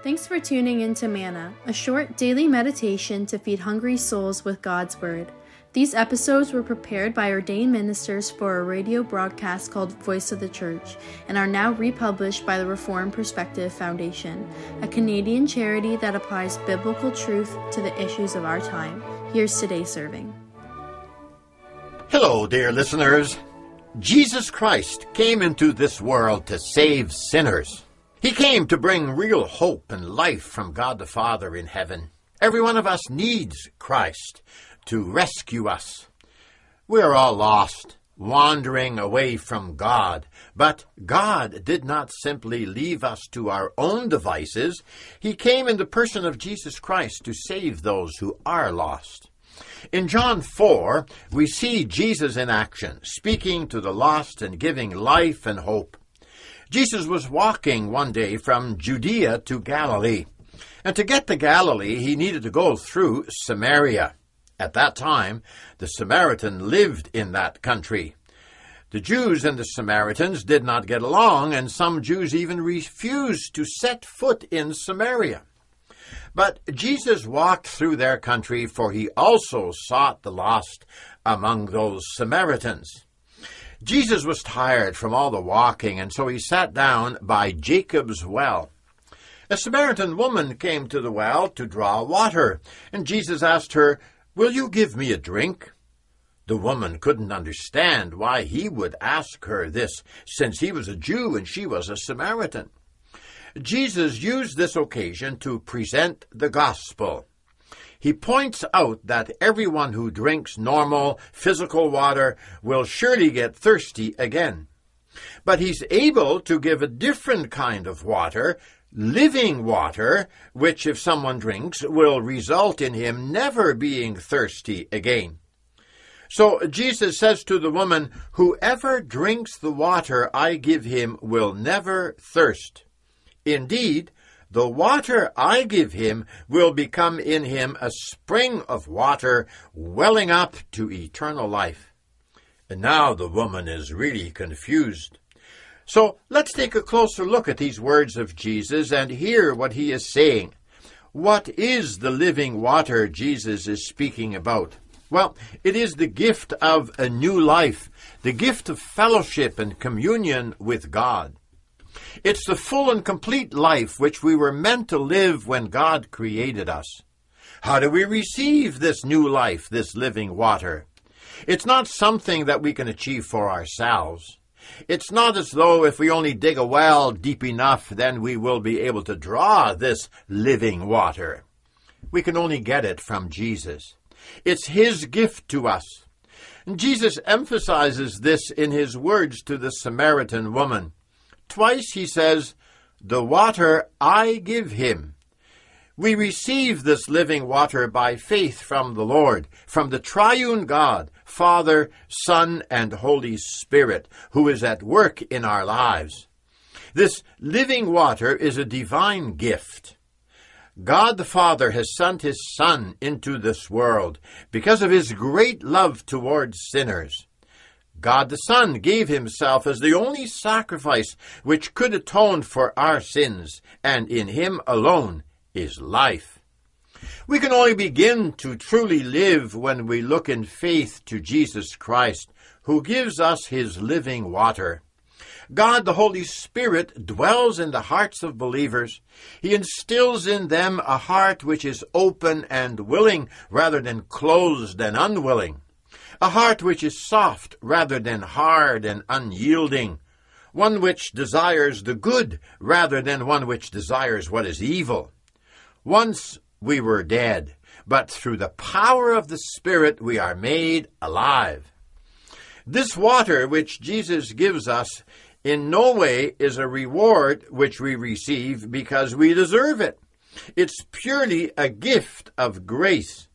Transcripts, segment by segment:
Thanks for tuning in to Manna, a short daily meditation to feed hungry souls with God's Word. These episodes were prepared by ordained ministers for a radio broadcast called Voice of the Church and are now republished by the Reformed Perspective Foundation, a Canadian charity that applies biblical truth to the issues of our time. Here's today's serving. Hello, dear listeners. Jesus Christ came into this world to save sinners. He came to bring real hope and life from God the Father in heaven. Every one of us needs Christ to rescue us. We're all lost, wandering away from God. But God did not simply leave us to our own devices. He came in the person of Jesus Christ to save those who are lost. In John 4, we see Jesus in action, speaking to the lost and giving life and hope. Jesus was walking one day from Judea to Galilee. And to get to Galilee, he needed to go through Samaria. At that time, the Samaritan lived in that country. The Jews and the Samaritans did not get along, and some Jews even refused to set foot in Samaria. But Jesus walked through their country, for he also sought the lost among those Samaritans. Jesus was tired from all the walking, and so he sat down by Jacob's well. A Samaritan woman came to the well to draw water, and Jesus asked her, Will you give me a drink? The woman couldn't understand why he would ask her this, since he was a Jew and she was a Samaritan. Jesus used this occasion to present the gospel. He points out that everyone who drinks normal physical water will surely get thirsty again. But he's able to give a different kind of water, living water, which if someone drinks will result in him never being thirsty again. So Jesus says to the woman, Whoever drinks the water I give him will never thirst. Indeed, the water I give him will become in him a spring of water welling up to eternal life. And now the woman is really confused. So let's take a closer look at these words of Jesus and hear what he is saying. What is the living water Jesus is speaking about? Well, it is the gift of a new life, the gift of fellowship and communion with God. It's the full and complete life which we were meant to live when God created us. How do we receive this new life, this living water? It's not something that we can achieve for ourselves. It's not as though if we only dig a well deep enough, then we will be able to draw this living water. We can only get it from Jesus. It's His gift to us. Jesus emphasizes this in His words to the Samaritan woman. Twice he says, The water I give him. We receive this living water by faith from the Lord, from the triune God, Father, Son, and Holy Spirit, who is at work in our lives. This living water is a divine gift. God the Father has sent His Son into this world because of His great love towards sinners. God the Son gave himself as the only sacrifice which could atone for our sins, and in him alone is life. We can only begin to truly live when we look in faith to Jesus Christ, who gives us his living water. God the Holy Spirit dwells in the hearts of believers. He instills in them a heart which is open and willing rather than closed and unwilling a heart which is soft rather than hard and unyielding, one which desires the good rather than one which desires what is evil. Once we were dead, but through the power of the Spirit we are made alive. This water which Jesus gives us in no way is a reward which we receive because we deserve it. It's purely a gift of grace.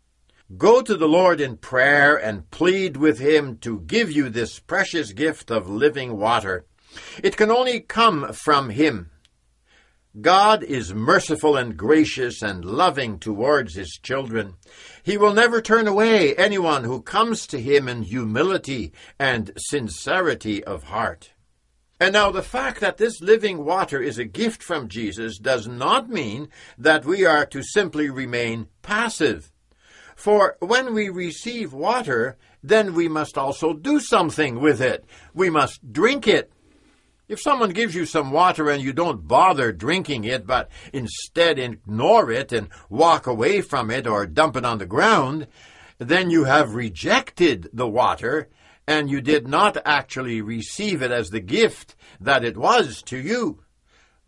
Go to the Lord in prayer and plead with Him to give you this precious gift of living water. It can only come from Him. God is merciful and gracious and loving towards His children. He will never turn away anyone who comes to Him in humility and sincerity of heart. And now, the fact that this living water is a gift from Jesus does not mean that we are to simply remain passive. For when we receive water, then we must also do something with it. We must drink it. If someone gives you some water and you don't bother drinking it, but instead ignore it and walk away from it or dump it on the ground, then you have rejected the water and you did not actually receive it as the gift that it was to you.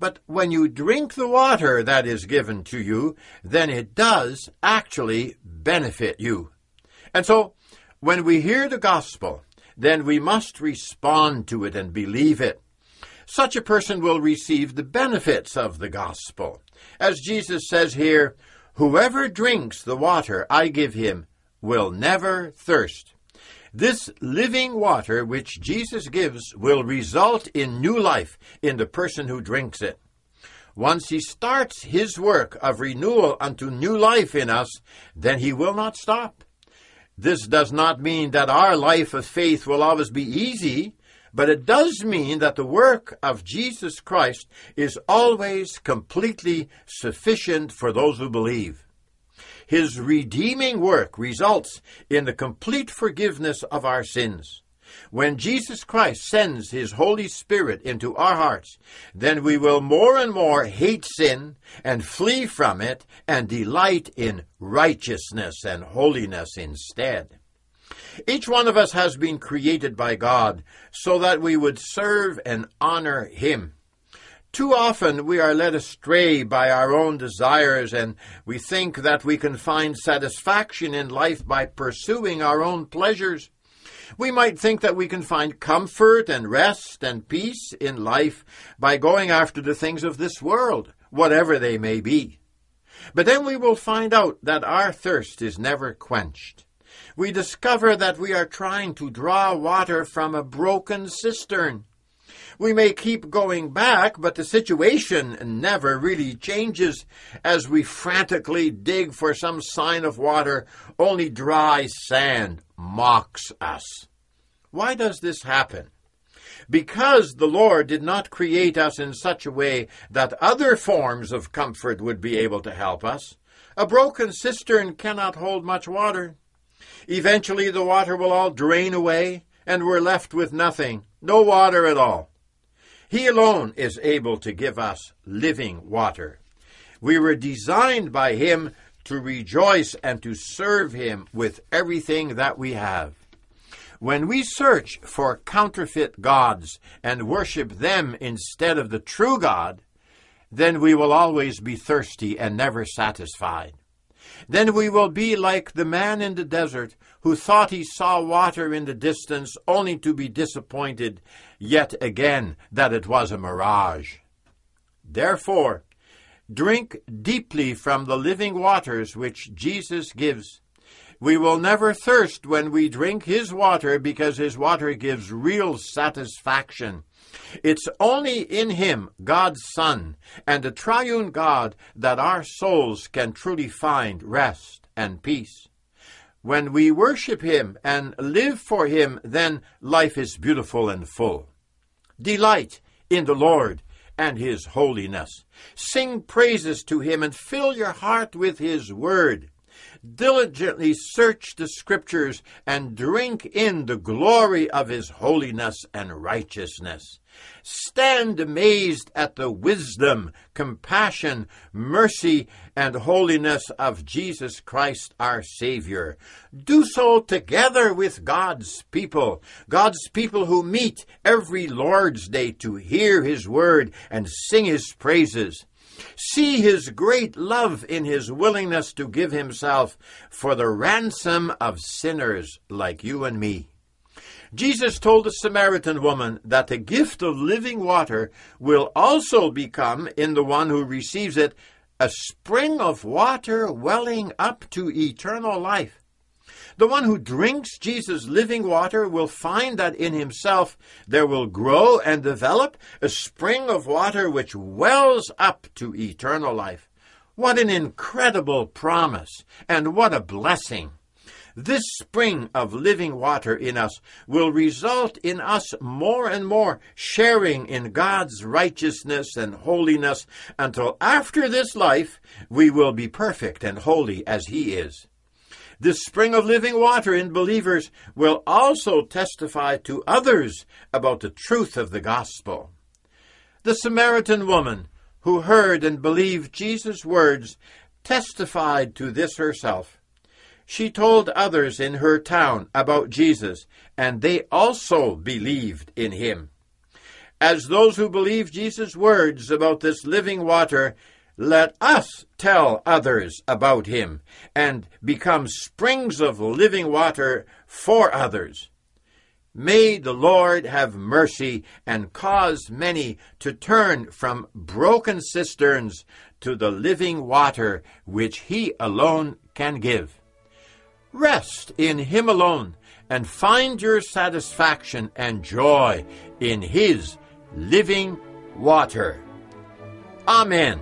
But when you drink the water that is given to you, then it does actually benefit you. And so, when we hear the gospel, then we must respond to it and believe it. Such a person will receive the benefits of the gospel. As Jesus says here, Whoever drinks the water I give him will never thirst. This living water which Jesus gives will result in new life in the person who drinks it. Once he starts his work of renewal unto new life in us, then he will not stop. This does not mean that our life of faith will always be easy, but it does mean that the work of Jesus Christ is always completely sufficient for those who believe. His redeeming work results in the complete forgiveness of our sins. When Jesus Christ sends His Holy Spirit into our hearts, then we will more and more hate sin and flee from it and delight in righteousness and holiness instead. Each one of us has been created by God so that we would serve and honor Him. Too often we are led astray by our own desires and we think that we can find satisfaction in life by pursuing our own pleasures. We might think that we can find comfort and rest and peace in life by going after the things of this world, whatever they may be. But then we will find out that our thirst is never quenched. We discover that we are trying to draw water from a broken cistern. We may keep going back, but the situation never really changes as we frantically dig for some sign of water. Only dry sand mocks us. Why does this happen? Because the Lord did not create us in such a way that other forms of comfort would be able to help us. A broken cistern cannot hold much water. Eventually, the water will all drain away, and we're left with nothing, no water at all. He alone is able to give us living water. We were designed by Him to rejoice and to serve Him with everything that we have. When we search for counterfeit gods and worship them instead of the true God, then we will always be thirsty and never satisfied. Then we will be like the man in the desert who thought he saw water in the distance only to be disappointed yet again that it was a mirage. Therefore, drink deeply from the living waters which Jesus gives. We will never thirst when we drink his water because his water gives real satisfaction. It's only in him, God's Son, and the triune God, that our souls can truly find rest and peace. When we worship him and live for him, then life is beautiful and full. Delight in the Lord and his holiness. Sing praises to him and fill your heart with his word. Diligently search the scriptures and drink in the glory of his holiness and righteousness. Stand amazed at the wisdom, compassion, mercy, and holiness of Jesus Christ our Savior. Do so together with God's people, God's people who meet every Lord's Day to hear His word and sing His praises. See his great love in his willingness to give himself for the ransom of sinners like you and me. Jesus told the Samaritan woman that the gift of living water will also become, in the one who receives it, a spring of water welling up to eternal life. The one who drinks Jesus' living water will find that in himself there will grow and develop a spring of water which wells up to eternal life. What an incredible promise, and what a blessing! This spring of living water in us will result in us more and more sharing in God's righteousness and holiness until after this life we will be perfect and holy as He is. This spring of living water in believers will also testify to others about the truth of the gospel. The Samaritan woman who heard and believed Jesus' words testified to this herself. She told others in her town about Jesus, and they also believed in him. As those who believe Jesus' words about this living water, let us tell others about him and become springs of living water for others. May the Lord have mercy and cause many to turn from broken cisterns to the living water which He alone can give. Rest in Him alone and find your satisfaction and joy in His living water. Amen.